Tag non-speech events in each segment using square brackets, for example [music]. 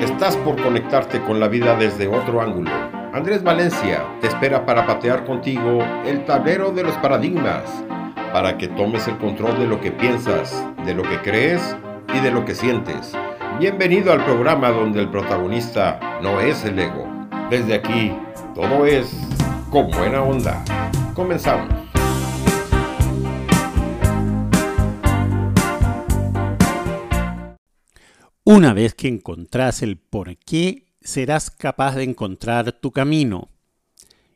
Estás por conectarte con la vida desde otro ángulo. Andrés Valencia te espera para patear contigo el tablero de los paradigmas, para que tomes el control de lo que piensas, de lo que crees y de lo que sientes. Bienvenido al programa donde el protagonista no es el ego. Desde aquí, todo es con buena onda. Comenzamos. Una vez que encontrás el por qué, serás capaz de encontrar tu camino.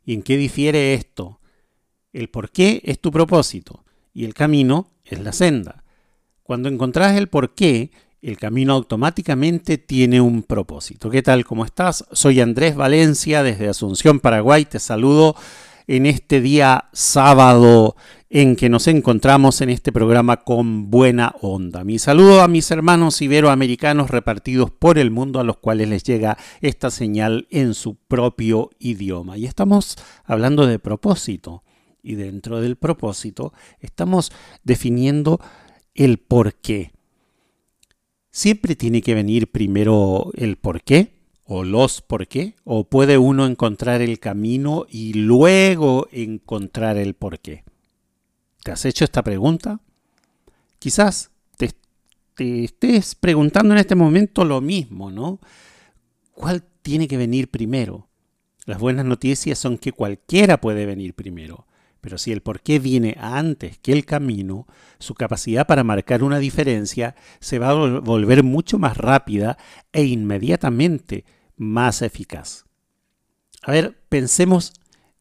¿Y en qué difiere esto? El por qué es tu propósito y el camino es la senda. Cuando encontrás el por qué, el camino automáticamente tiene un propósito. ¿Qué tal? ¿Cómo estás? Soy Andrés Valencia desde Asunción, Paraguay. Te saludo en este día sábado en que nos encontramos en este programa con buena onda. Mi saludo a mis hermanos iberoamericanos repartidos por el mundo a los cuales les llega esta señal en su propio idioma. Y estamos hablando de propósito. Y dentro del propósito estamos definiendo el por qué. Siempre tiene que venir primero el por qué o los por qué, o puede uno encontrar el camino y luego encontrar el por qué. ¿Te has hecho esta pregunta? Quizás te, estés preguntando en este momento lo mismo, ¿no? ¿Cuál tiene que venir primero? Las buenas noticias son que cualquiera puede venir primero, pero si el por qué viene antes que el camino, su capacidad para marcar una diferencia se va a volver mucho más rápida e inmediatamente más eficaz. A ver, pensemos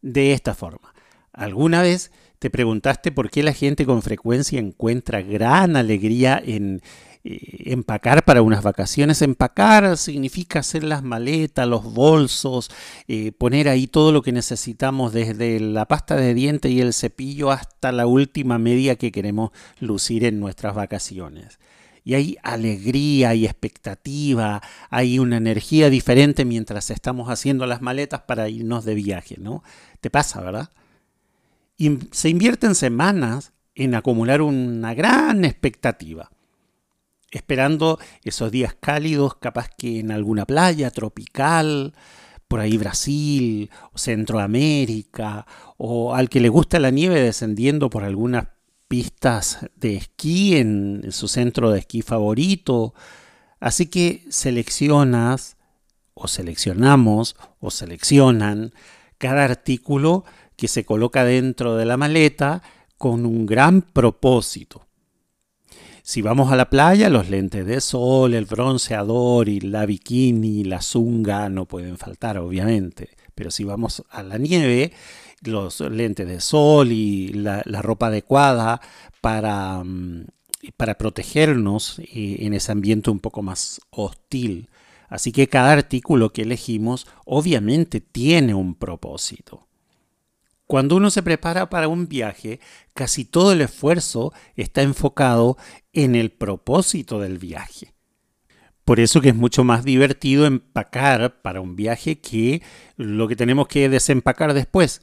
de esta forma. ¿Alguna vez te preguntaste por qué la gente con frecuencia encuentra gran alegría en eh, empacar para unas vacaciones? Empacar significa hacer las maletas, los bolsos, eh, poner ahí todo lo que necesitamos, desde la pasta de diente y el cepillo hasta la última media que queremos lucir en nuestras vacaciones y hay alegría y expectativa, hay una energía diferente mientras estamos haciendo las maletas para irnos de viaje, ¿no? Te pasa, ¿verdad? Y se invierten semanas en acumular una gran expectativa, esperando esos días cálidos, capaz que en alguna playa tropical, por ahí Brasil, Centroamérica, o al que le gusta la nieve descendiendo por algunas pistas de esquí en su centro de esquí favorito. Así que seleccionas o seleccionamos o seleccionan cada artículo que se coloca dentro de la maleta con un gran propósito. Si vamos a la playa, los lentes de sol, el bronceador y la bikini, la zunga no pueden faltar, obviamente. Pero si vamos a la nieve, los lentes de sol y la, ropa adecuada para, mm, para protegernos eh, en ese ambiente un poco más hostil. Así que cada artículo que elegimos obviamente tiene un propósito. Cuando uno se prepara para un viaje, casi todo el esfuerzo está enfocado en el propósito del viaje. Por eso que es mucho más divertido empacar para un viaje que lo que tenemos que desempacar después.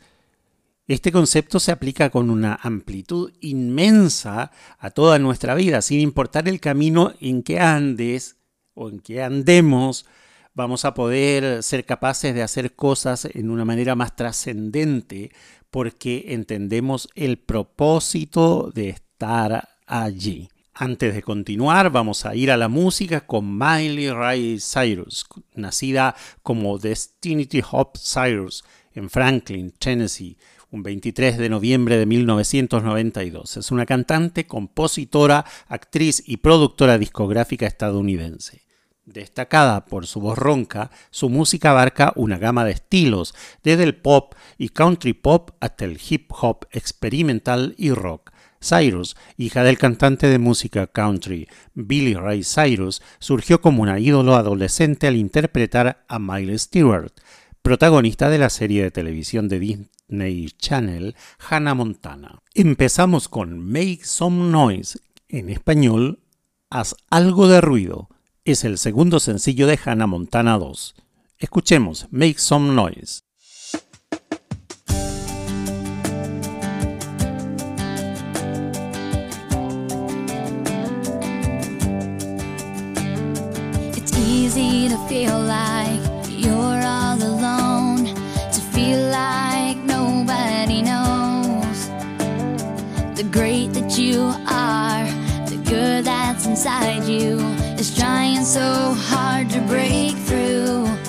Este concepto se aplica con una amplitud inmensa a toda nuestra vida, sin importar el camino en que andes o en que andemos, vamos a poder ser capaces de hacer cosas en una manera más trascendente porque entendemos el propósito de estar allí. Antes de continuar, vamos a ir a la música con Miley Ray Cyrus, nacida como Destinity Hope Cyrus en Franklin, Tennessee un 23 de noviembre de 1992. Es una cantante, compositora, actriz y productora discográfica estadounidense. Destacada por su voz ronca, su música abarca una gama de estilos, desde el pop y country pop hasta el hip hop experimental y rock. Cyrus, hija del cantante de música country Billy Ray Cyrus, surgió como una ídolo adolescente al interpretar a Miley Stewart, protagonista de la serie de televisión de Disney Channel Hannah Montana. Empezamos con Make Some Noise, en español, Haz algo de ruido. Es el segundo sencillo de Hannah Montana 2. Escuchemos Make Some Noise. It's the great that you are, the good that's inside you is trying so hard to break through.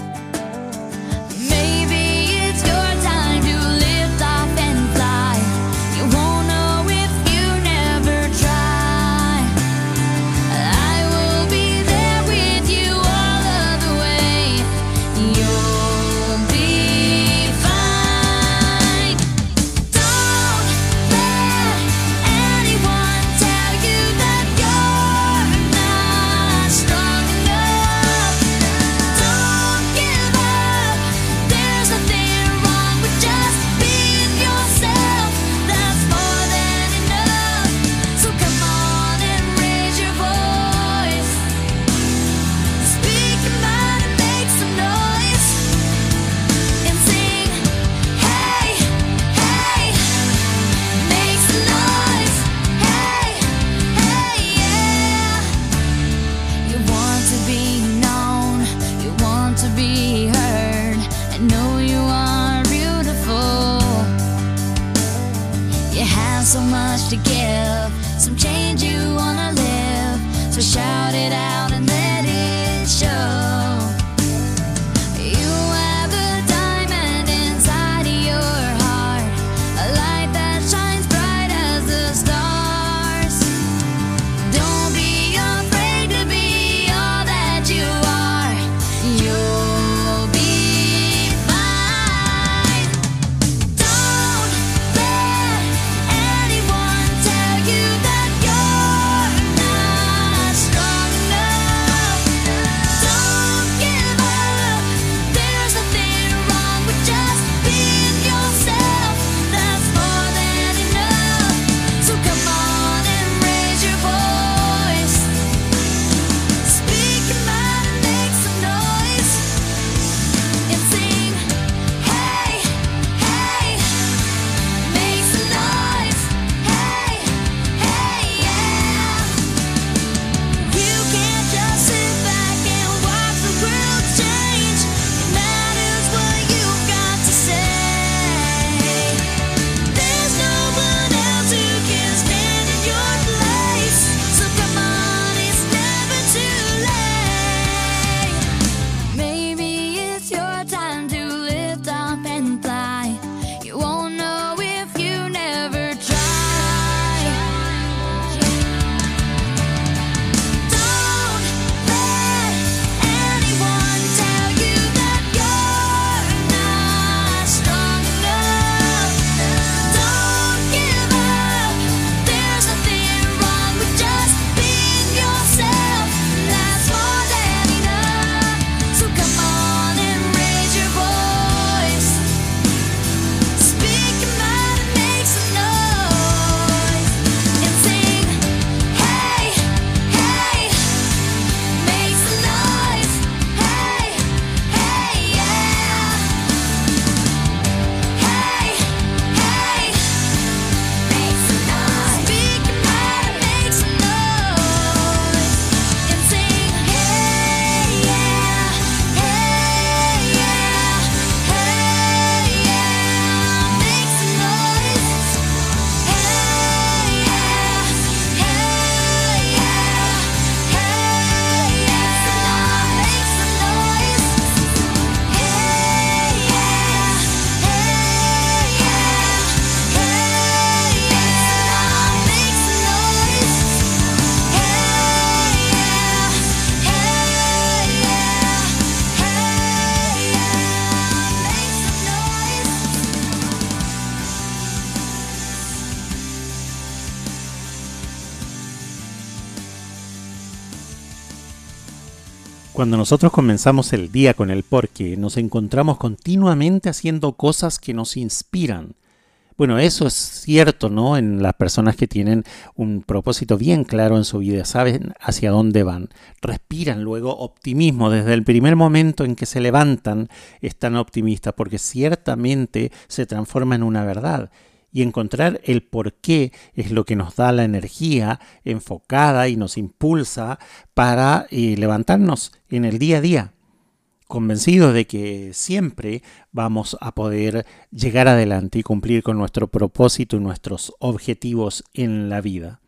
Cuando nosotros comenzamos el día con el porqué, nos encontramos continuamente haciendo cosas que nos inspiran. Bueno, eso es cierto, ¿no? En las personas que tienen un propósito bien claro en su vida, saben hacia dónde van, respiran luego optimismo. Desde el primer momento en que se levantan, están optimistas, porque ciertamente se transforma en una verdad. Y encontrar el por qué es lo que nos da la energía enfocada y nos impulsa para eh, levantarnos en el día a día convencidos de que siempre vamos a poder llegar adelante y cumplir con nuestro propósito y nuestros objetivos en la vida.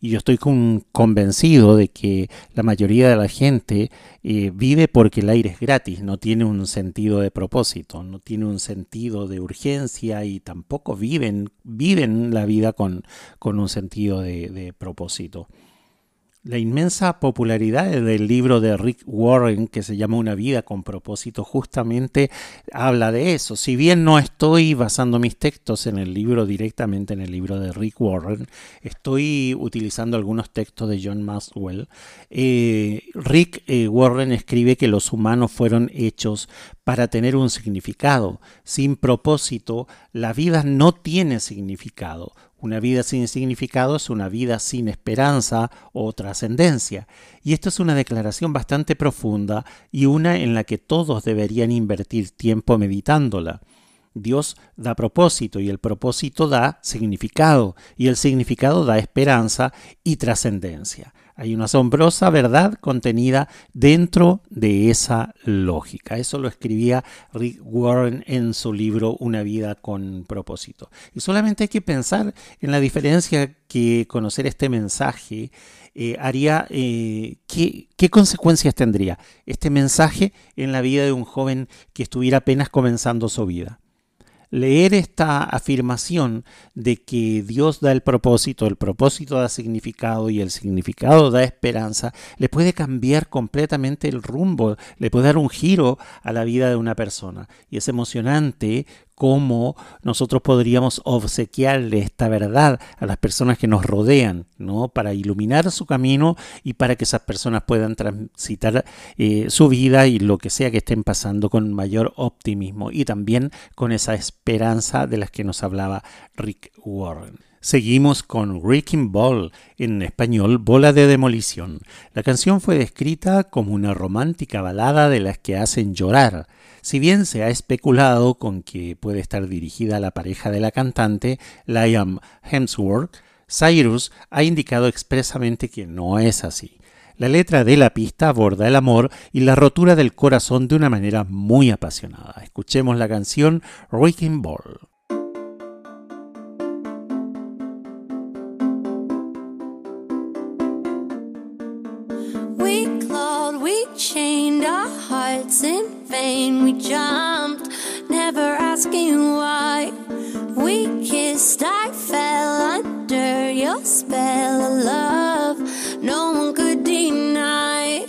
Y yo estoy convencido de que la mayoría de la gente eh, vive porque el aire es gratis, no tiene un sentido de propósito, no tiene un sentido de urgencia y tampoco viven, viven la vida con, con un sentido de propósito. La inmensa popularidad del libro de Rick Warren que se llama Una vida con propósito justamente habla de eso. Si bien no estoy basando mis textos en el libro directamente en el libro de Rick Warren, estoy utilizando algunos textos de John Maxwell. Eh, Rick eh, Warren escribe que los humanos fueron hechos para tener un significado. Sin propósito, la vida no tiene significado. Una vida sin significado es una vida sin esperanza o trascendencia. Y esto es una declaración bastante profunda y una en la que todos deberían invertir tiempo meditándola. Dios da propósito y el propósito da significado y el significado da esperanza y trascendencia. Hay una asombrosa verdad contenida dentro de esa lógica. Eso lo escribía Rick Warren en su libro Una vida con propósito. Y solamente hay que pensar en la diferencia que conocer este mensaje eh, haría, eh, ¿qué, ¿qué consecuencias tendría este mensaje en la vida de un joven que estuviera apenas comenzando su vida? Leer esta afirmación de que Dios da el propósito, el propósito da significado y el significado da esperanza, le puede cambiar completamente el rumbo, le puede dar un giro a la vida de una persona. Y es emocionante cómo nosotros podríamos obsequiarle esta verdad a las personas que nos rodean, ¿no? Para iluminar su camino y para que esas personas puedan transitar eh, su vida y lo que sea que estén pasando con mayor optimismo y también con esa esperanza de las que nos hablaba Rick Warren. Seguimos con Wrecking Ball, en español Bola de Demolición. La canción fue descrita como una romántica balada de las que hacen llorar. Si bien se ha especulado con que puede estar dirigida a la pareja de la cantante, Liam Hemsworth, Cyrus ha indicado expresamente que no es así. La letra de la pista aborda el amor y la rotura del corazón de una manera muy apasionada. Escuchemos la canción Wrecking Ball. Vain. We jumped, never asking why. We kissed, I fell under your spell of love. No one could deny.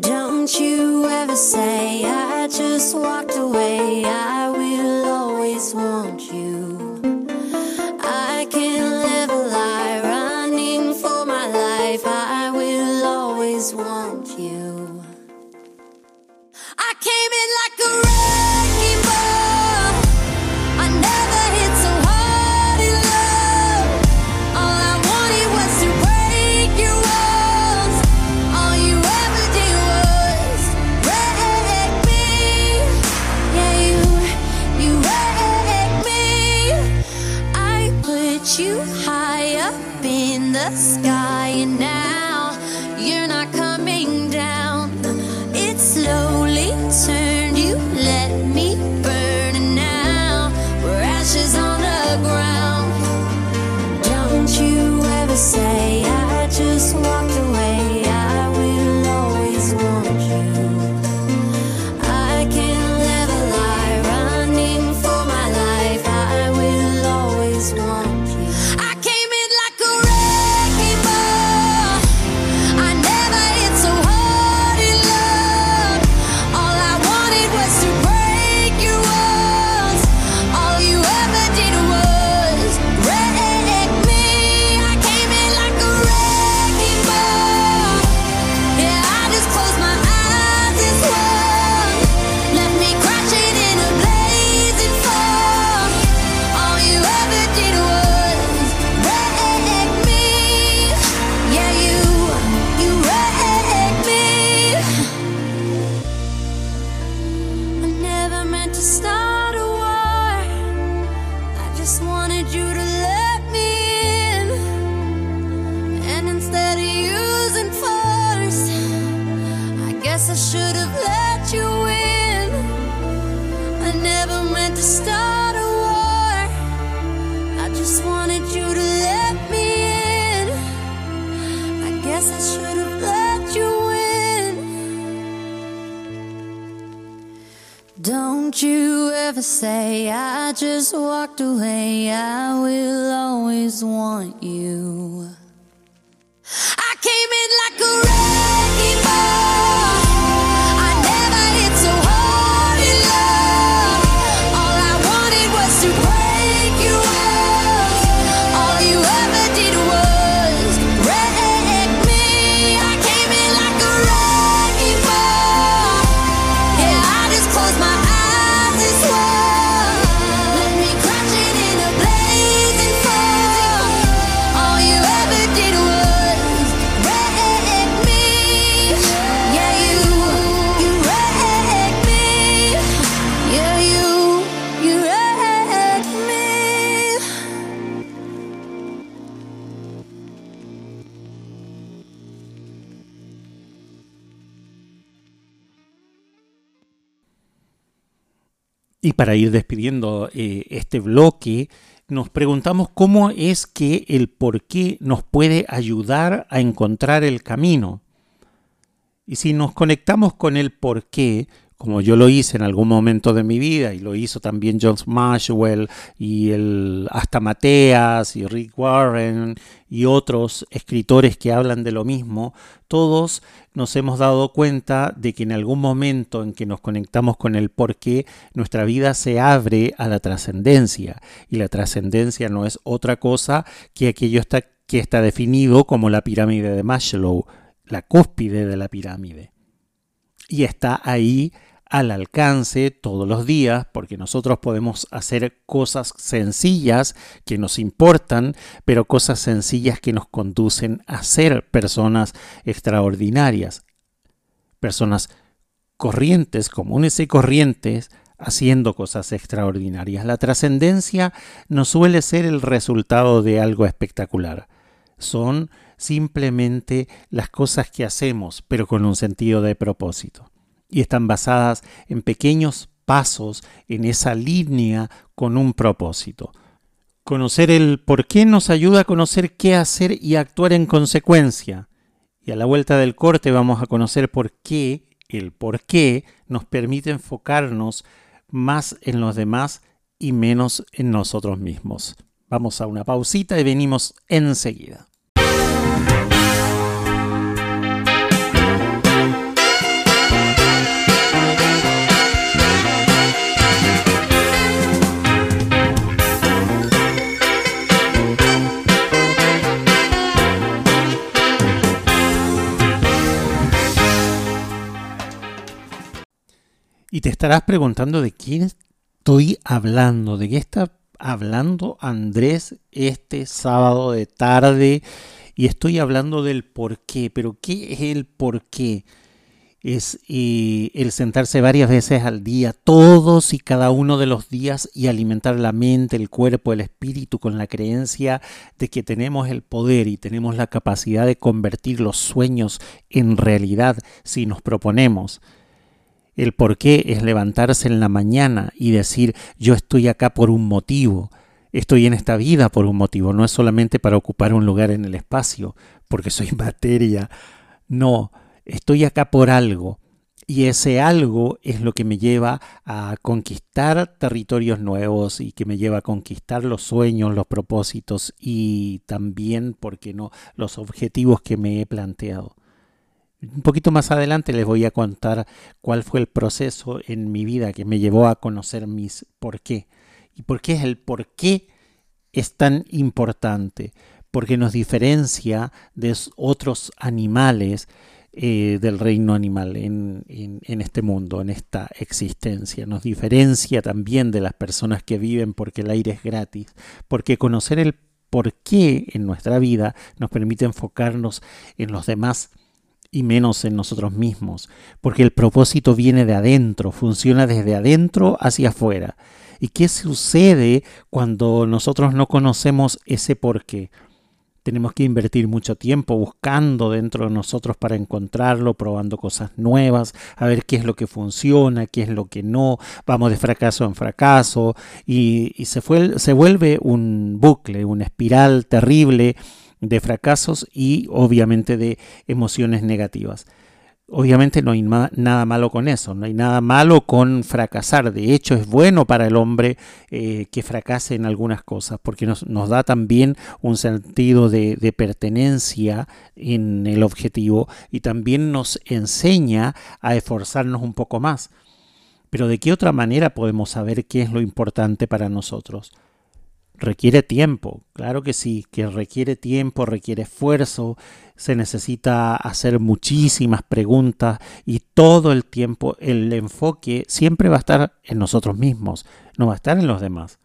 Don't you ever say I just walked away. I will always want you. Came in like Y para ir despidiendo eh, este bloque, nos preguntamos cómo es que el por qué nos puede ayudar a encontrar el camino. Y si nos conectamos con el por qué, como yo lo hice en algún momento de mi vida, y lo hizo también John Maxwell, y el, hasta Mateas, y Rick Warren, y otros escritores que hablan de lo mismo, todos nos hemos dado cuenta de que en algún momento en que nos conectamos con el por qué, nuestra vida se abre a la trascendencia. Y la trascendencia no es otra cosa que aquello que está definido como la pirámide de Maslow, la cúspide de la pirámide. Y está ahí al alcance todos los días, porque nosotros podemos hacer cosas sencillas que nos importan, pero cosas sencillas que nos conducen a ser personas extraordinarias, personas corrientes, comunes y corrientes, haciendo cosas extraordinarias. La trascendencia no suele ser el resultado de algo espectacular, son simplemente las cosas que hacemos, pero con un sentido de propósito y están basadas en pequeños pasos en esa línea con un propósito. Conocer el por qué nos ayuda a conocer qué hacer y actuar en consecuencia. Y a la vuelta del corte vamos a conocer por qué el por qué nos permite enfocarnos más en los demás y menos en nosotros mismos. Vamos a una pausita y venimos enseguida. Y te estarás preguntando de quién estoy hablando, de qué está hablando Andrés este sábado de tarde. Y estoy hablando del por qué, pero ¿qué es el por qué? Es eh, el sentarse varias veces al día, todos y cada uno de los días, y alimentar la mente, el cuerpo, el espíritu con la creencia de que tenemos el poder y tenemos la capacidad de convertir los sueños en realidad si nos proponemos. El por qué es levantarse en la mañana y decir yo estoy acá por un motivo, estoy en esta vida por un motivo, no es solamente para ocupar un lugar en el espacio, porque soy materia, no, estoy acá por algo. Y ese algo es lo que me lleva a conquistar territorios nuevos y que me lleva a conquistar los sueños, los propósitos y también, ¿por qué no?, los objetivos que me he planteado. Un poquito más adelante les voy a contar cuál fue el proceso en mi vida que me llevó a conocer mis por qué. ¿Y por qué es el por qué es tan importante? Porque nos diferencia de otros animales eh, del reino animal en, en, en este mundo, en esta existencia. Nos diferencia también de las personas que viven porque el aire es gratis. Porque conocer el por qué en nuestra vida nos permite enfocarnos en los demás y menos en nosotros mismos, porque el propósito viene de adentro, funciona desde adentro hacia afuera. ¿Y qué sucede cuando nosotros no conocemos ese por qué? tenemos que invertir mucho tiempo buscando dentro de nosotros para encontrarlo, probando cosas nuevas, a ver qué es lo que funciona, qué es lo que no, vamos de fracaso en fracaso y, y se, fue, se vuelve un bucle, una espiral terrible de fracasos y obviamente de emociones negativas. Obviamente no hay nada malo con eso, no hay nada malo con fracasar. De hecho, es bueno para el hombre eh, que fracase en algunas cosas, porque nos, nos da también un sentido de, de, pertenencia en el objetivo y también nos enseña a esforzarnos un poco más. Pero ¿de qué otra manera podemos saber qué es lo importante para nosotros? Requiere tiempo, claro que sí, que requiere tiempo, requiere esfuerzo, se necesita hacer muchísimas preguntas y todo el tiempo el enfoque siempre va a estar en nosotros mismos, no va a estar en los demás.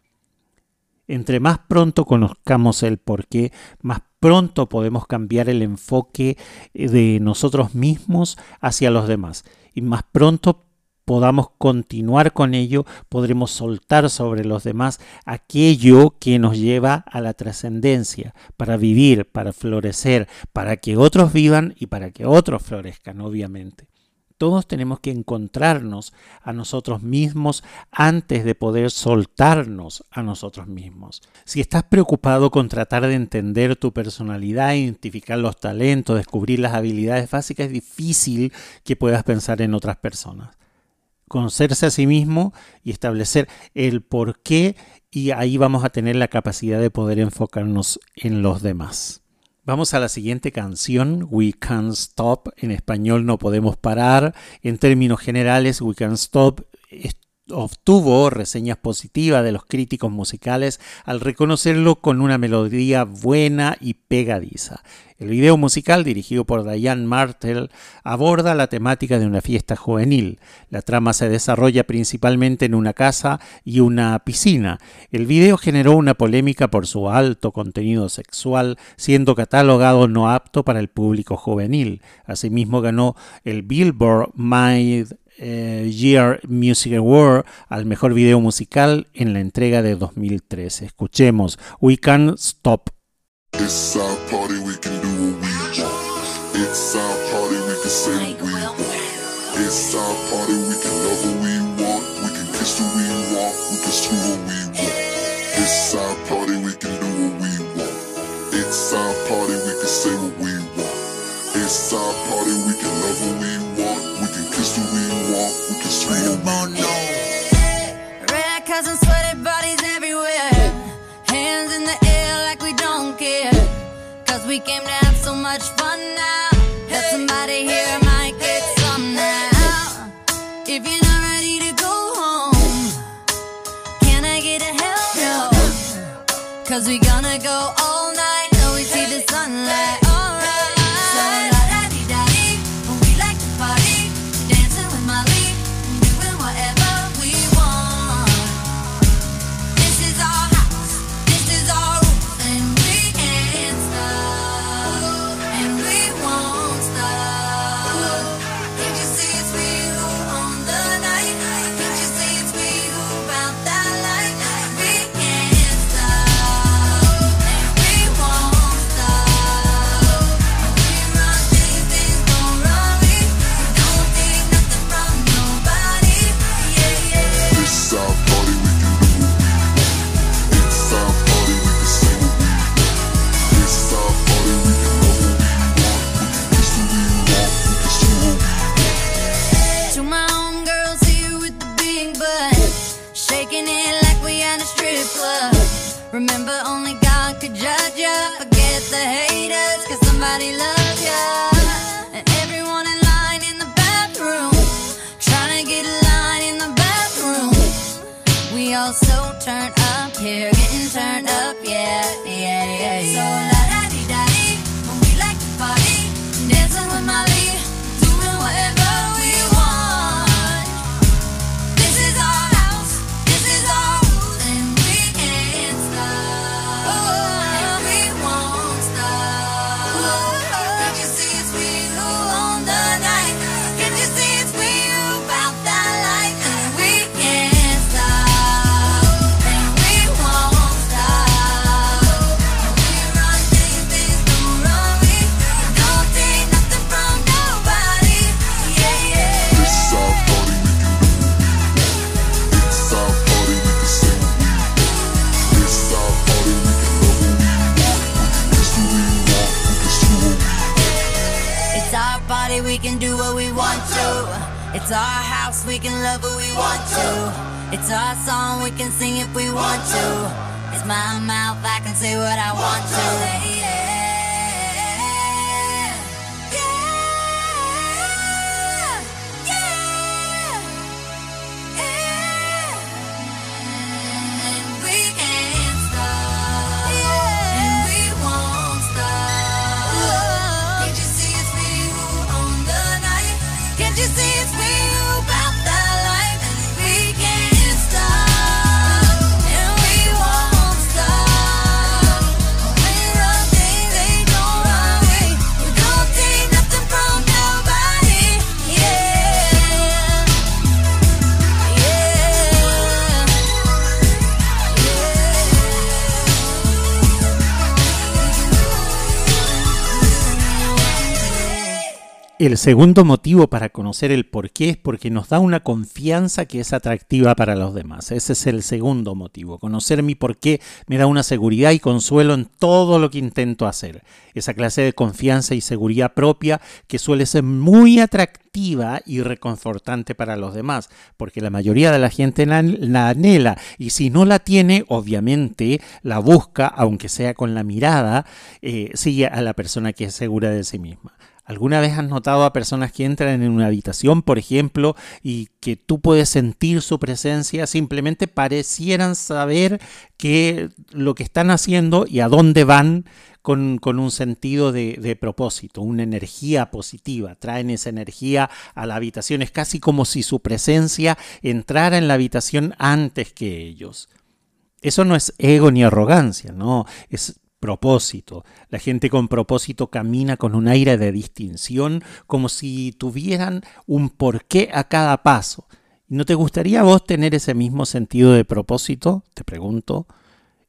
Entre más pronto conozcamos el por qué, más pronto podemos cambiar el enfoque de nosotros mismos hacia los demás y más pronto podamos continuar con ello, podremos soltar sobre los demás aquello que nos lleva a la trascendencia, para vivir, para florecer, para que otros vivan y para que otros florezcan, obviamente. Todos tenemos que encontrarnos a nosotros mismos antes de poder soltarnos a nosotros mismos. Si estás preocupado con tratar de entender tu personalidad, identificar los talentos, descubrir las habilidades básicas, es difícil que puedas pensar en otras personas conocerse a sí mismo y establecer el por qué y ahí vamos a tener la capacidad de poder enfocarnos en los demás. Vamos a la siguiente canción, We Can't Stop, en español no podemos parar. En términos generales, We Can't Stop obtuvo reseñas positivas de los críticos musicales al reconocerlo con una melodía buena y pegadiza. El video musical, dirigido por Diane Martel, aborda la temática de una fiesta juvenil. La trama se desarrolla principalmente en una casa y una piscina. El video generó una polémica por su alto contenido sexual, siendo catalogado no apto para el público juvenil. Asimismo ganó el Billboard Made eh, Year Music Award al mejor video musical en la entrega de 2013. Escuchemos We Can't Stop. It's our party, we can do what we want. It's our party, we can say what we want. It's our party, we can love what we want. We can kiss we want, we can screw what we want. It's our party, we can do what we want. It's our party, we can say what we want. It's our party, we can love what we want. Want, we can screw what we want. Red cousins, sweaty bodies everywhere. Hands in the air like we don't care. Cause we came to have so much fun now. Help somebody here might get some now. If you're not ready to go home, can I get a hell no? Cause we shaking it like we at a strip club. Remember, only God could judge ya. Forget the haters, cause somebody loves ya. And everyone in line in the bathroom, trying to get a line in the bathroom. We all so turned up here, getting turned up, yeah, yeah, yeah. yeah. So It's our house, we can love who we want to. It's our song, we can sing if we want to. It's my mouth, I can say what I want to. El segundo motivo para conocer el por qué es porque nos da una confianza que es atractiva para los demás. Ese es el segundo motivo. Conocer mi por qué me da una seguridad y consuelo en todo lo que intento hacer. Esa clase de confianza y seguridad propia que suele ser muy atractiva y reconfortante para los demás, porque la mayoría de la gente la, la anhela y si no la tiene, obviamente la busca, aunque sea con la mirada, eh, sigue a la persona que es segura de sí misma. ¿Alguna vez has notado a personas que entran en una habitación, por ejemplo, y que tú puedes sentir su presencia, simplemente parecieran saber que lo que están haciendo y a dónde van con, con un sentido de, de propósito, una energía positiva, traen esa energía a la habitación, es casi como si su presencia entrara en la habitación antes que ellos. Eso no es ego ni arrogancia, no, es propósito. La gente con propósito camina con un aire de distinción como si tuvieran un porqué a cada paso. ¿No te gustaría vos tener ese mismo sentido de propósito? Te pregunto.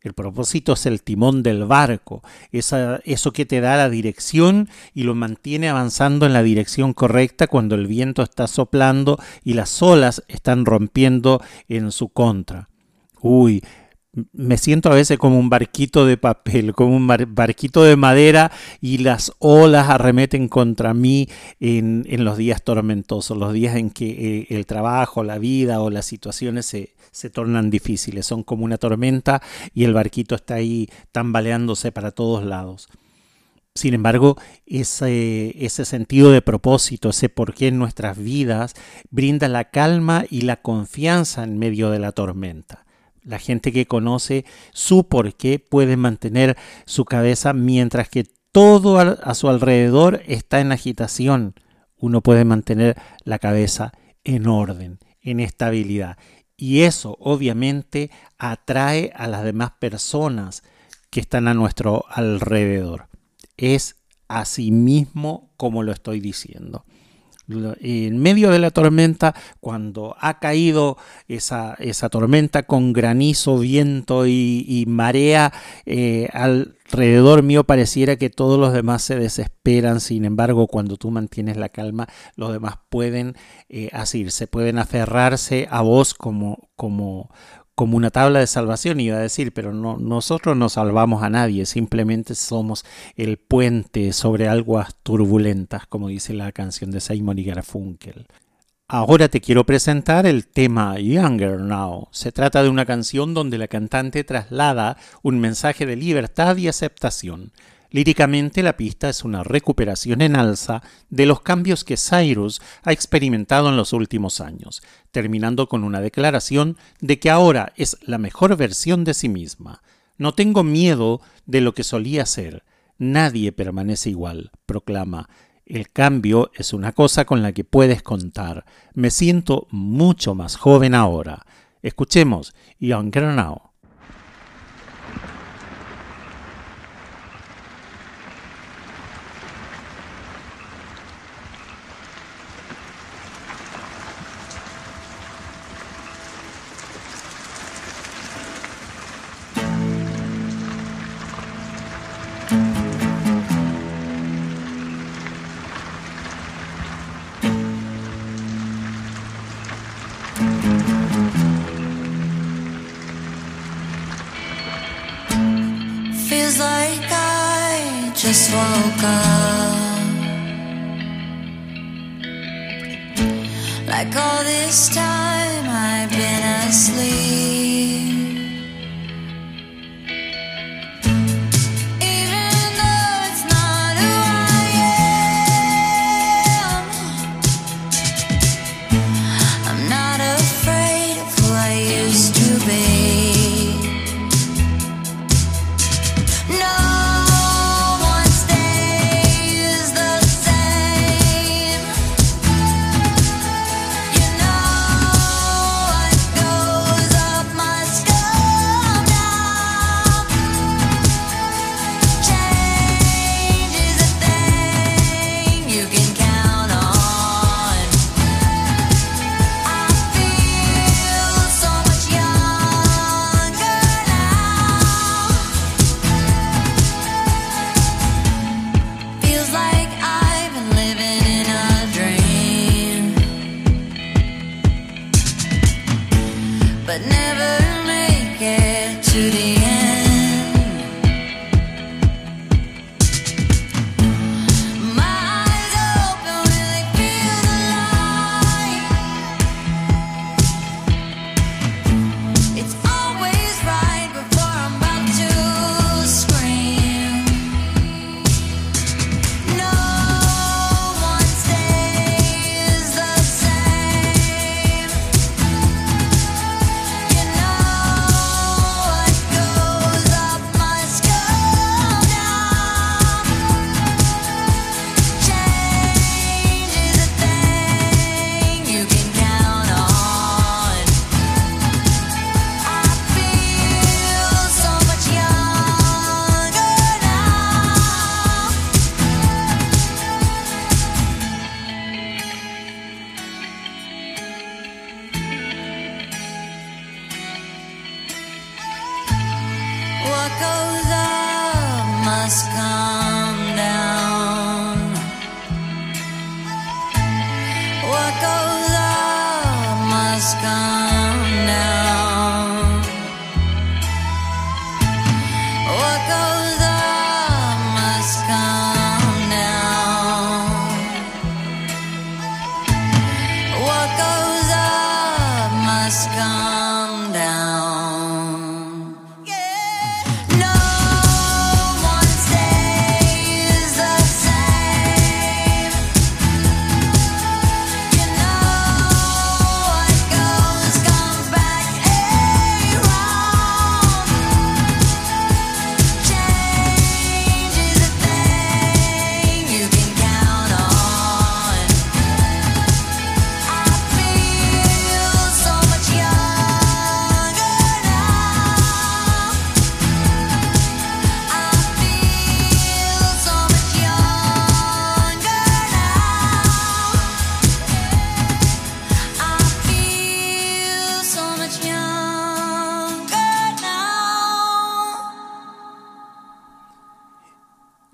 El propósito es el timón del barco, esa, eso que te da la dirección y lo mantiene avanzando en la dirección correcta cuando el viento está soplando y las olas están rompiendo en su contra. Uy, me siento a veces como un barquito de papel, como un barquito de madera y las olas arremeten contra mí en, en los días tormentosos, los días en que eh, el trabajo, la vida o las situaciones se, se tornan difíciles, son como una tormenta y el barquito está ahí tambaleándose para todos lados. Sin embargo, ese, ese, sentido de propósito, ese porqué en nuestras vidas, brinda la calma y la confianza en medio de la tormenta. La gente que conoce su porqué puede mantener su cabeza mientras que todo a su alrededor está en agitación. Uno puede mantener la cabeza en orden, en estabilidad. Y eso obviamente atrae a las demás personas que están a nuestro alrededor. Es así mismo como lo estoy diciendo en medio de la tormenta, cuando ha caído esa, esa tormenta con granizo, viento y, marea eh, alrededor mío, pareciera que todos los demás se desesperan. Sin embargo, cuando tú mantienes la calma, los demás pueden eh, asirse, pueden aferrarse a vos como, como, como una tabla de salvación, iba a decir, pero no, nosotros no salvamos a nadie, simplemente somos el puente sobre aguas turbulentas, como dice la canción de Simon y Garfunkel. Ahora te quiero presentar el tema Younger Now. Se trata de una canción donde la cantante traslada un mensaje de libertad y aceptación. Líricamente la pista es una recuperación en alza de los cambios que Cyrus ha experimentado en los últimos años, terminando con una declaración de que ahora es la mejor versión de sí misma. No tengo miedo de lo que solía ser. Nadie permanece igual, proclama. El cambio es una cosa con la que puedes contar. Me siento mucho más joven ahora. Escuchemos Younger Now.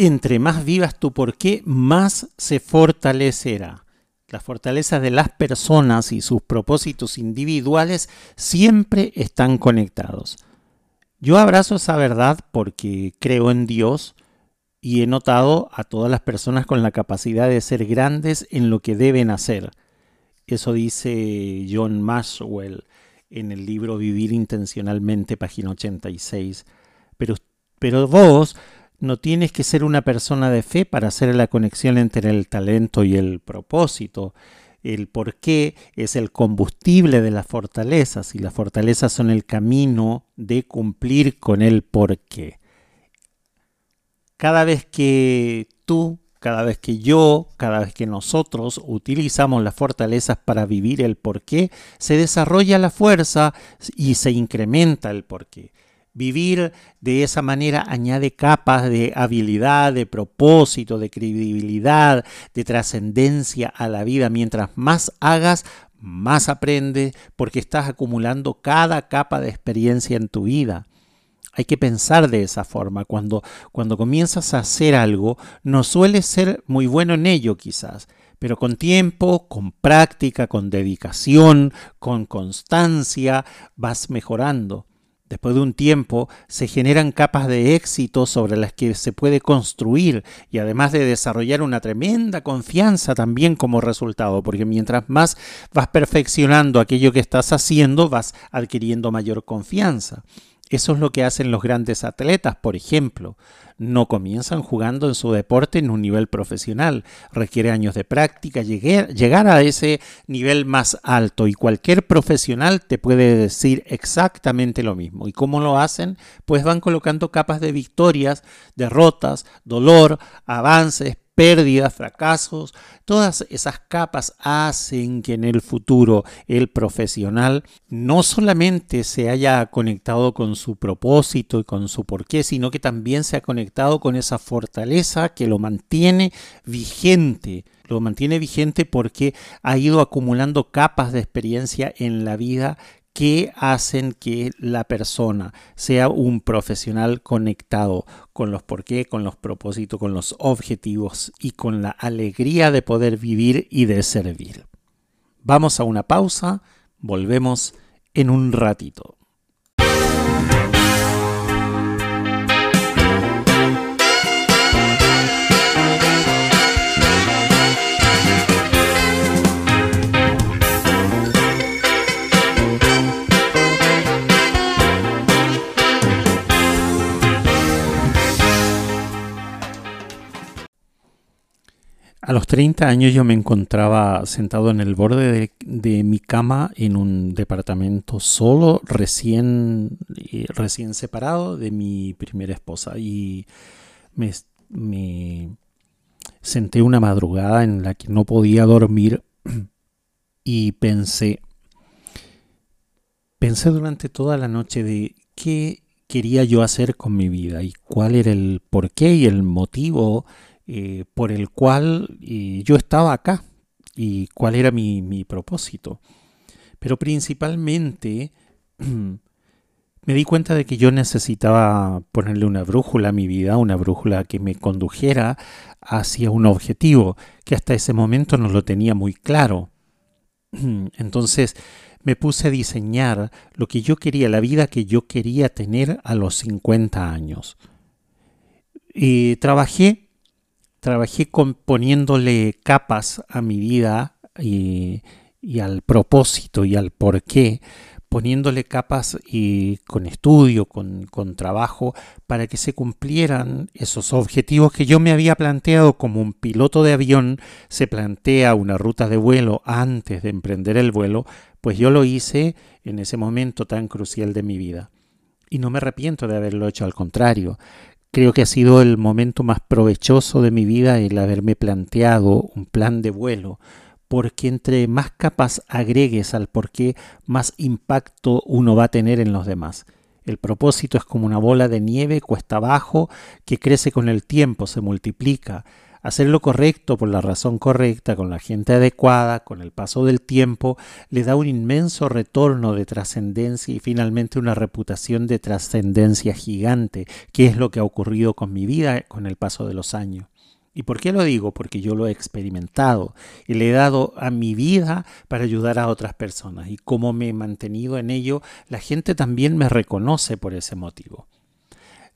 Entre más vivas tu porqué, más se fortalecerá. La fortaleza de las personas y sus propósitos individuales siempre están conectados. Yo abrazo esa verdad porque creo en Dios y he notado a todas las personas con la capacidad de ser grandes en lo que deben hacer. Eso dice John Maxwell en el libro Vivir Intencionalmente, página 86. Pero, pero vos no tienes que ser una persona de fe para hacer la conexión entre el talento y el propósito. El porqué es el combustible de las fortalezas y las fortalezas son el camino de cumplir con el porqué. Cada vez que tú, cada vez que yo, cada vez que nosotros utilizamos las fortalezas para vivir el porqué, se desarrolla la fuerza y se incrementa el porqué. Vivir de esa manera añade capas de habilidad, de propósito, de credibilidad, de trascendencia a la vida. Mientras más hagas, más aprendes porque estás acumulando cada capa de experiencia en tu vida. Hay que pensar de esa forma. Cuando, cuando comienzas a hacer algo, no sueles ser muy bueno en ello quizás, pero con tiempo, con práctica, con dedicación, con constancia, vas mejorando. Después de un tiempo se generan capas de éxito sobre las que se puede construir y además de desarrollar una tremenda confianza también como resultado, porque mientras más vas perfeccionando aquello que estás haciendo, vas adquiriendo mayor confianza. Eso es lo que hacen los grandes atletas, por ejemplo. No comienzan jugando en su deporte en un nivel profesional. Requiere años de práctica llegar, a ese nivel más alto y cualquier profesional te puede decir exactamente lo mismo. ¿Y cómo lo hacen? Pues van colocando capas de victorias, derrotas, dolor, avances, pérdidas, fracasos, todas esas capas hacen que en el futuro el profesional no solamente se haya conectado con su propósito y con su porqué, sino que también se ha conectado con esa fortaleza que lo mantiene vigente. Lo mantiene vigente porque ha ido acumulando capas de experiencia en la vida que hacen que la persona sea un profesional conectado con los por qué, con los propósitos, con los objetivos y con la alegría de poder vivir y de servir. Vamos a una pausa, volvemos en un ratito. A los 30 años yo me encontraba sentado en el borde de, mi cama en un departamento solo, recién, eh, recién separado de mi primera esposa. Y me, me senté una madrugada en la que no podía dormir [clears throat] y pensé, pensé durante toda la noche de qué quería yo hacer con mi vida y cuál era el porqué y el motivo eh, por el cual eh, yo estaba acá y cuál era mi, mi propósito. Pero principalmente [clears throat] me di cuenta de que yo necesitaba ponerle una brújula a mi vida, una brújula que me condujera hacia un objetivo que hasta ese momento no lo tenía muy claro. [clears throat] Entonces me puse a diseñar lo que yo quería, la vida que yo quería tener a los 50 años. Y trabajé trabajé poniéndole capas a mi vida y, al propósito y al porqué, poniéndole capas y con estudio, con, con, trabajo, para que se cumplieran esos objetivos que yo me había planteado como un piloto de avión se plantea una ruta de vuelo antes de emprender el vuelo, pues yo lo hice en ese momento tan crucial de mi vida. Y no me arrepiento de haberlo hecho, al contrario, Creo que ha sido el momento más provechoso de mi vida el haberme planteado un plan de vuelo, porque entre más capas agregues al por qué, más impacto uno va a tener en los demás. El propósito es como una bola de nieve cuesta abajo que crece con el tiempo, se multiplica, Hacer lo correcto por la razón correcta, con la gente adecuada, con el paso del tiempo, le da un inmenso retorno de trascendencia y finalmente una reputación de trascendencia gigante, que es lo que ha ocurrido con mi vida con el paso de los años. ¿Y por qué lo digo? Porque yo lo he experimentado y le he dado a mi vida para ayudar a otras personas. Y como me he mantenido en ello, la gente también me reconoce por ese motivo.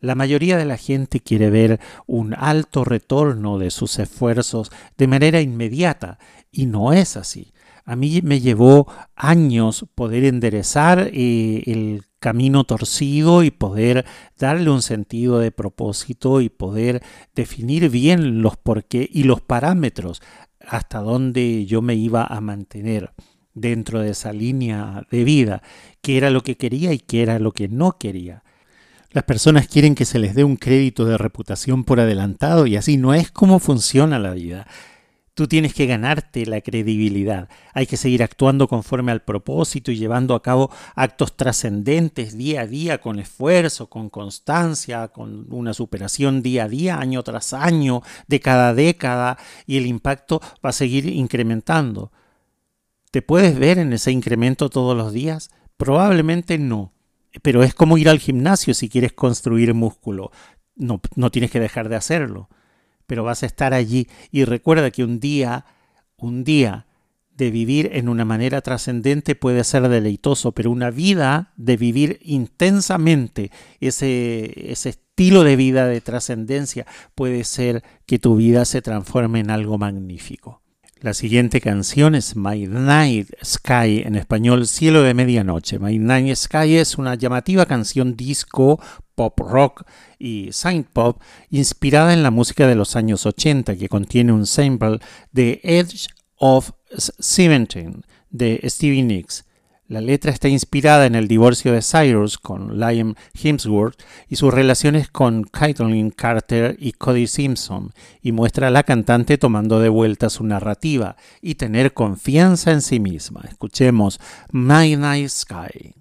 La mayoría de la gente quiere ver un alto retorno de sus esfuerzos de manera inmediata y no es así. A mí me llevó años poder enderezar eh, el camino torcido y poder darle un sentido de propósito y poder definir bien los porqué y los parámetros hasta donde yo me iba a mantener dentro de esa línea de vida, qué era lo que quería y qué era lo que no quería. Las personas quieren que se les dé un crédito de reputación por adelantado y así no es como funciona la vida. Tú tienes que ganarte la credibilidad. Hay que seguir actuando conforme al propósito y llevando a cabo actos trascendentes día a día con esfuerzo, con constancia, con una superación día a día, año tras año, de cada década, y el impacto va a seguir incrementando. ¿Te puedes ver en ese incremento todos los días? Probablemente no pero es como ir al gimnasio si quieres construir músculo. No, no tienes que dejar de hacerlo, pero vas a estar allí. Y recuerda que un día, un día de vivir en una manera trascendente puede ser deleitoso, pero una vida de vivir intensamente ese, ese estilo de vida de trascendencia puede ser que tu vida se transforme en algo magnífico. La siguiente canción es My Night Sky, en español Cielo de Medianoche. My Night Sky es una llamativa canción disco, pop rock y synth pop inspirada en la música de los años 80 que contiene un sample de Edge of Seventeen de Stevie Nicks. La letra está inspirada en el divorcio de Cyrus con Liam Hemsworth y sus relaciones con Caitlin Carter y Cody Simpson y muestra a la cantante tomando de vuelta su narrativa y tener confianza en sí misma. Escuchemos My Night Sky.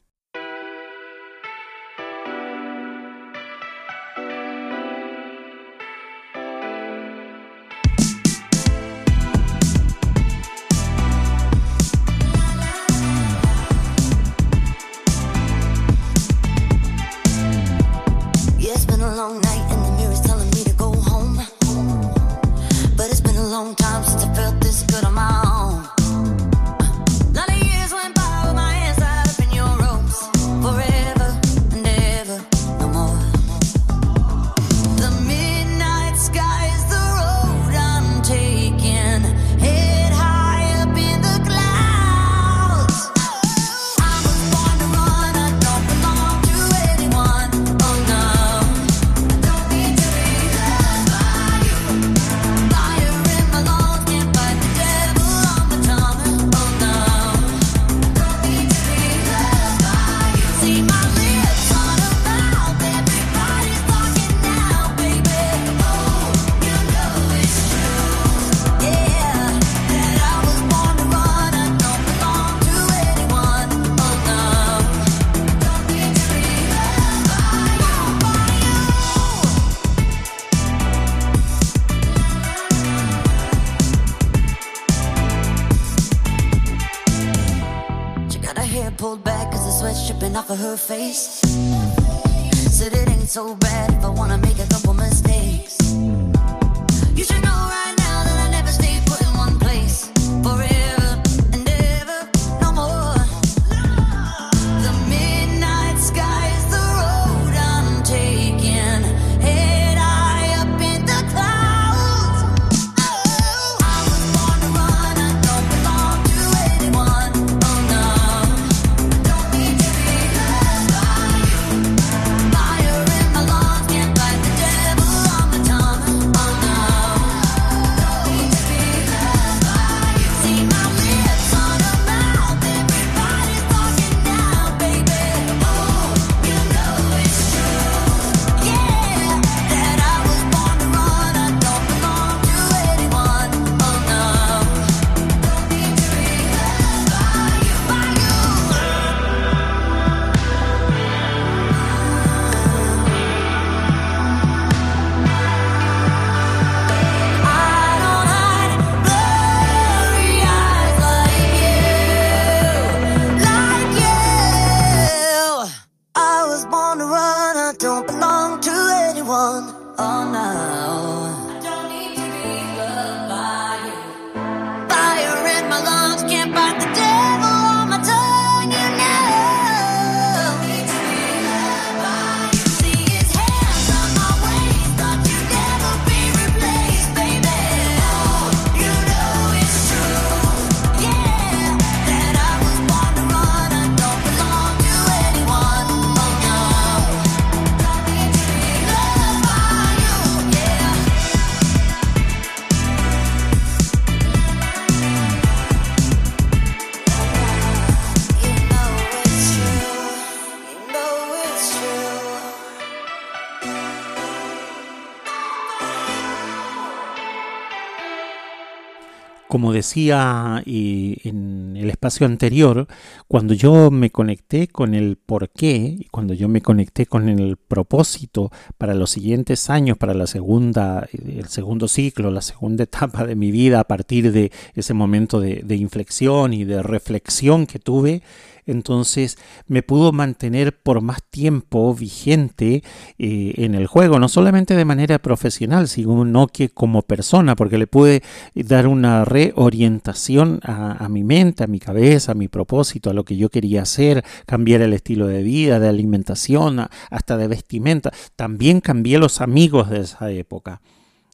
Y en el espacio anterior, cuando yo me conecté con el porqué y cuando yo me conecté con el propósito para los siguientes años, para la segunda, el segundo ciclo, la segunda [laughs] etapa de mi vida a partir de ese momento de inflexión y de reflexión que tuve, entonces me pudo mantener por más tiempo vigente eh, en el juego, no solamente de manera profesional, sino que como persona, porque le pude dar una reorientación a, mi mente, a mi cabeza, a mi propósito, a lo que yo quería hacer, cambiar el estilo de vida, de alimentación, hasta de vestimenta. También cambié los amigos de esa época.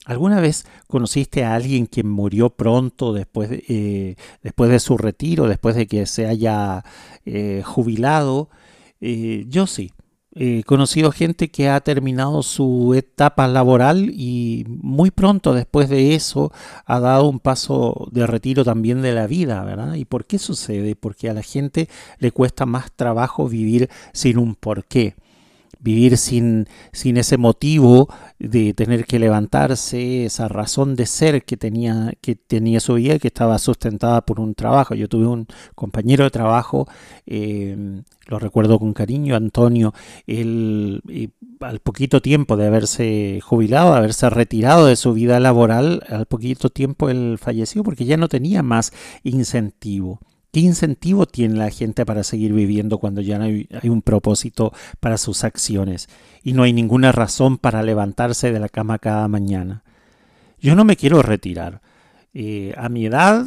¿Alguna vez conociste a alguien que murió pronto después de, eh, después de su retiro, después de que se haya eh, jubilado? Eh, yo sí. He conocido gente que ha terminado su etapa laboral y muy pronto después de eso ha dado un paso de retiro también de la vida, ¿verdad? ¿Y por qué sucede? Porque a la gente le cuesta más trabajo vivir sin un porqué vivir sin, sin ese motivo de tener que levantarse, esa razón de ser que tenía, que tenía su vida que estaba sustentada por un trabajo. Yo tuve un compañero de trabajo, eh, lo recuerdo con cariño, Antonio, él eh, al poquito tiempo de haberse jubilado, de haberse retirado de su vida laboral, al poquito tiempo él falleció porque ya no tenía más incentivo. ¿Qué incentivo tiene la gente para seguir viviendo cuando ya no hay, un propósito para sus acciones y no hay ninguna razón para levantarse de la cama cada mañana? Yo no me quiero retirar. Eh, a mi edad,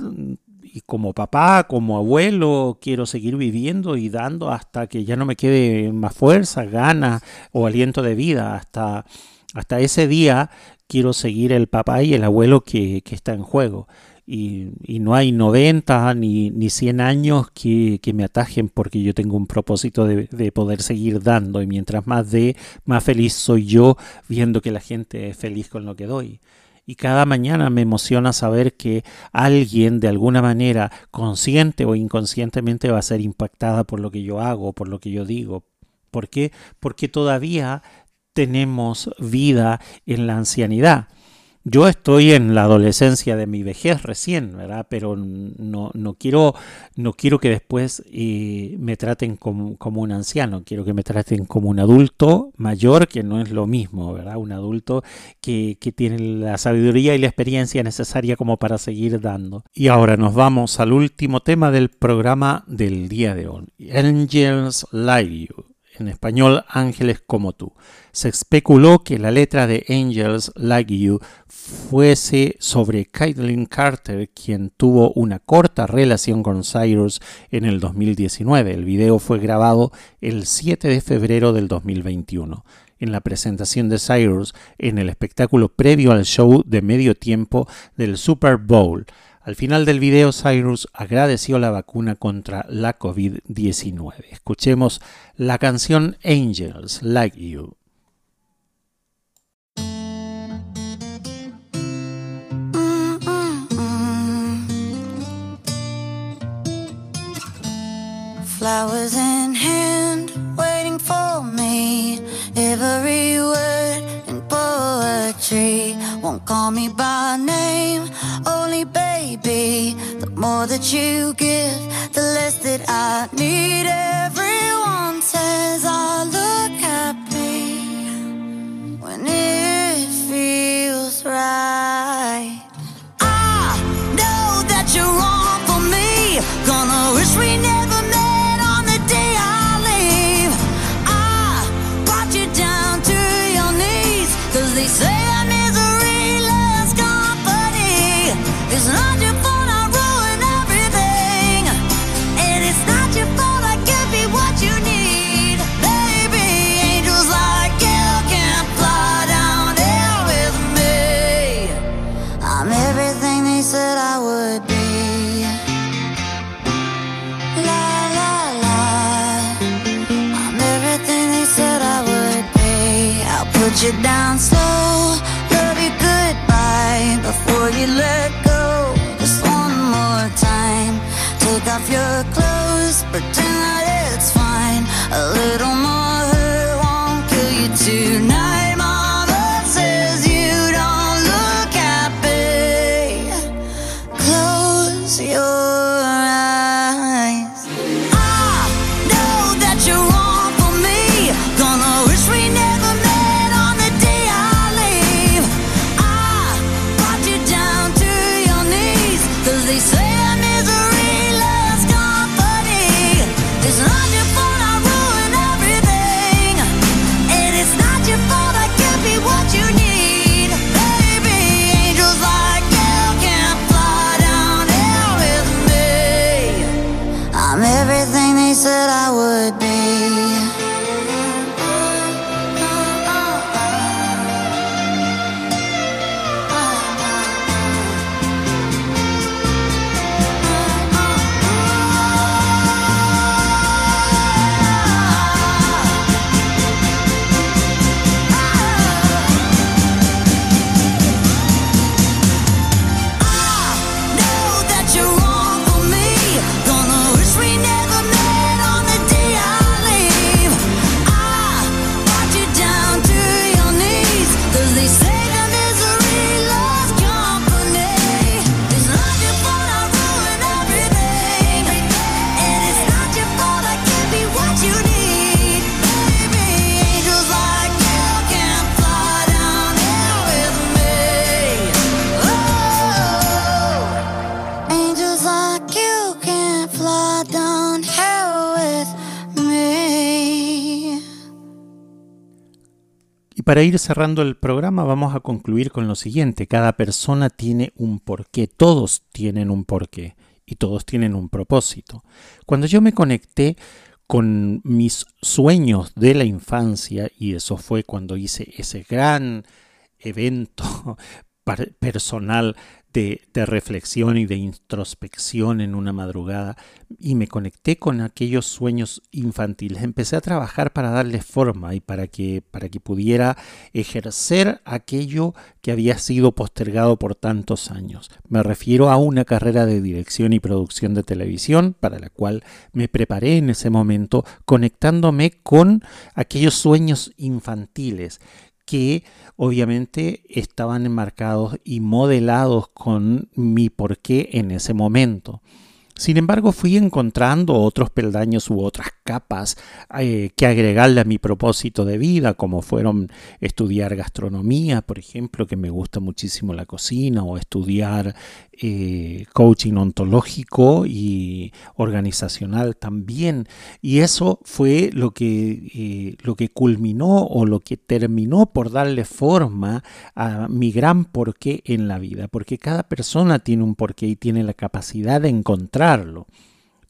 y como papá, como abuelo, quiero seguir viviendo y dando hasta que ya no me quede más fuerza, ganas o aliento de vida. Hasta, hasta ese día quiero seguir el papá y el abuelo que, que está en juego y, y, no hay 90 ni, ni 100 años que, que, me atajen porque yo tengo un propósito de, de, poder seguir dando y mientras más dé, más feliz soy yo viendo que la gente es feliz con lo que doy. Y cada mañana me emociona saber que alguien de alguna manera, consciente o inconscientemente, va a ser impactada por lo que yo hago, por lo que yo digo. ¿Por qué? Porque todavía tenemos vida en la ancianidad yo estoy en la adolescencia de mi vejez recién, ¿verdad? Pero no, no, quiero, no quiero que después eh, me traten como, como, un anciano, quiero que me traten como un adulto mayor, que no es lo mismo, ¿verdad? Un adulto que, que tiene la sabiduría y la experiencia necesaria como para seguir dando. Y ahora nos vamos al último tema del programa del día de hoy, Angels You en español Ángeles como tú. Se especuló que la letra de Angels Like You fuese sobre Caitlyn Carter, quien tuvo una corta relación con Cyrus en el 2019. El video fue grabado el 7 de febrero del 2021 en la presentación de Cyrus en el espectáculo previo al show de medio tiempo del Super Bowl. Al final del video, Cyrus agradeció la vacuna contra la COVID-19. Escuchemos la canción Angels Like You. Flowers in hand, waiting for me. Every word in poetry won't call me by name, only The more that you give, the less that I need. Everyone says I look happy when it feels right. Para ir cerrando el programa vamos a concluir con lo siguiente. Cada persona tiene un porqué, todos tienen un porqué y todos tienen un propósito. Cuando yo me conecté con mis sueños de la infancia, y eso fue cuando hice ese gran evento [laughs] personal de, reflexión y de introspección en una madrugada, y me conecté con aquellos sueños infantiles. Empecé a trabajar para darles forma y para que, para que pudiera ejercer aquello que había sido postergado por tantos años. Me refiero a una carrera de dirección y producción de televisión para la cual me preparé en ese momento conectándome con aquellos sueños infantiles que obviamente estaban enmarcados y modelados con mi porqué en ese momento. Sin embargo, fui encontrando otros peldaños u otras capas eh, que agregarle a mi propósito de vida, como fueron estudiar gastronomía, por ejemplo, que me gusta muchísimo la cocina, o estudiar eh, coaching ontológico y organizacional también. Y eso fue lo que, eh, lo que culminó o lo que terminó por darle forma a mi gran porqué en la vida, porque cada persona tiene un porqué y tiene la capacidad de encontrarlo.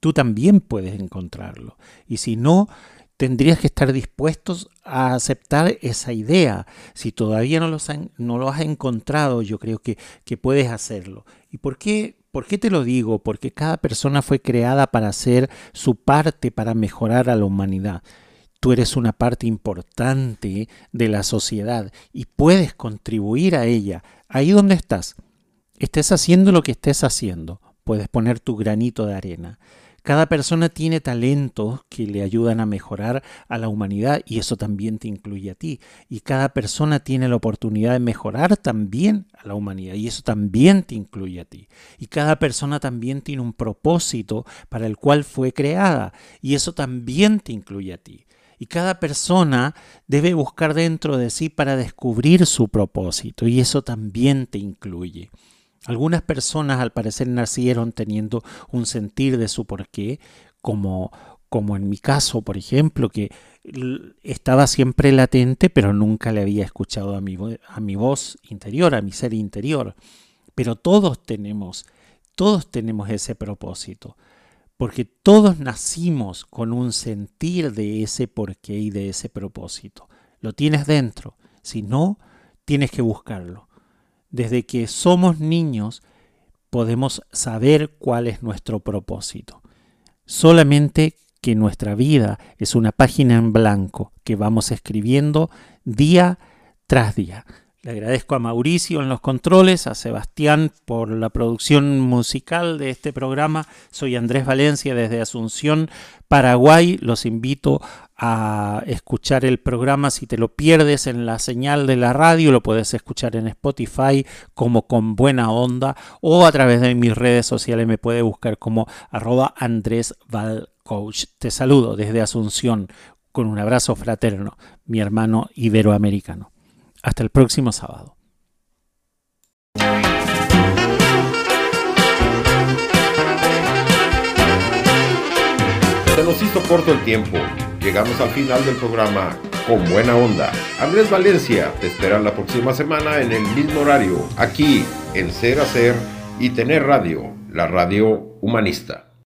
Tú también puedes encontrarlo. Y si no, tendrías que estar dispuestos a aceptar esa idea. Si todavía no, los han- lo has encontrado, yo creo que, que puedes hacerlo. ¿Y por qué, por qué te lo digo? Porque cada persona fue creada para hacer su parte para mejorar a la humanidad. Tú eres una parte importante de la sociedad y puedes contribuir a ella. Ahí donde estás, estés haciendo lo que estés haciendo, puedes poner tu granito de arena. Cada persona tiene talentos que le ayudan a mejorar a la humanidad y eso también te incluye a ti. Y cada persona tiene la oportunidad de mejorar también a la humanidad y eso también te incluye a ti. Y cada persona también tiene un propósito para el cual fue creada y eso también te incluye a ti. Y cada persona debe buscar dentro de sí para descubrir su propósito y eso también te incluye. Algunas personas al parecer nacieron teniendo un sentir de su porqué, como, como en mi caso, por ejemplo, que estaba siempre latente, pero nunca le había escuchado a mi, a mi voz interior, a mi ser interior. Pero todos tenemos, todos tenemos ese propósito, porque todos nacimos con un sentir de ese porqué y de ese propósito. Lo tienes dentro, si no, tienes que buscarlo. Desde que somos niños podemos saber cuál es nuestro propósito. Solamente que nuestra vida es una página en blanco que vamos escribiendo día tras día. Le agradezco a Mauricio en los controles, a Sebastián por la producción musical de este programa. Soy Andrés Valencia desde Asunción, Paraguay. Los invito a escuchar el programa si te lo pierdes en la señal de la radio. Lo puedes escuchar en Spotify como con buena onda o a través de mis redes sociales me puede buscar como arroba Andrés Val Coach. Te saludo desde Asunción con un abrazo fraterno, mi hermano iberoamericano. Hasta el próximo sábado. Se nos hizo corto el tiempo. Llegamos al final del programa con buena onda. Andrés Valencia te espera la próxima semana en el mismo horario, aquí en Ser Hacer y Tener Radio, la radio humanista.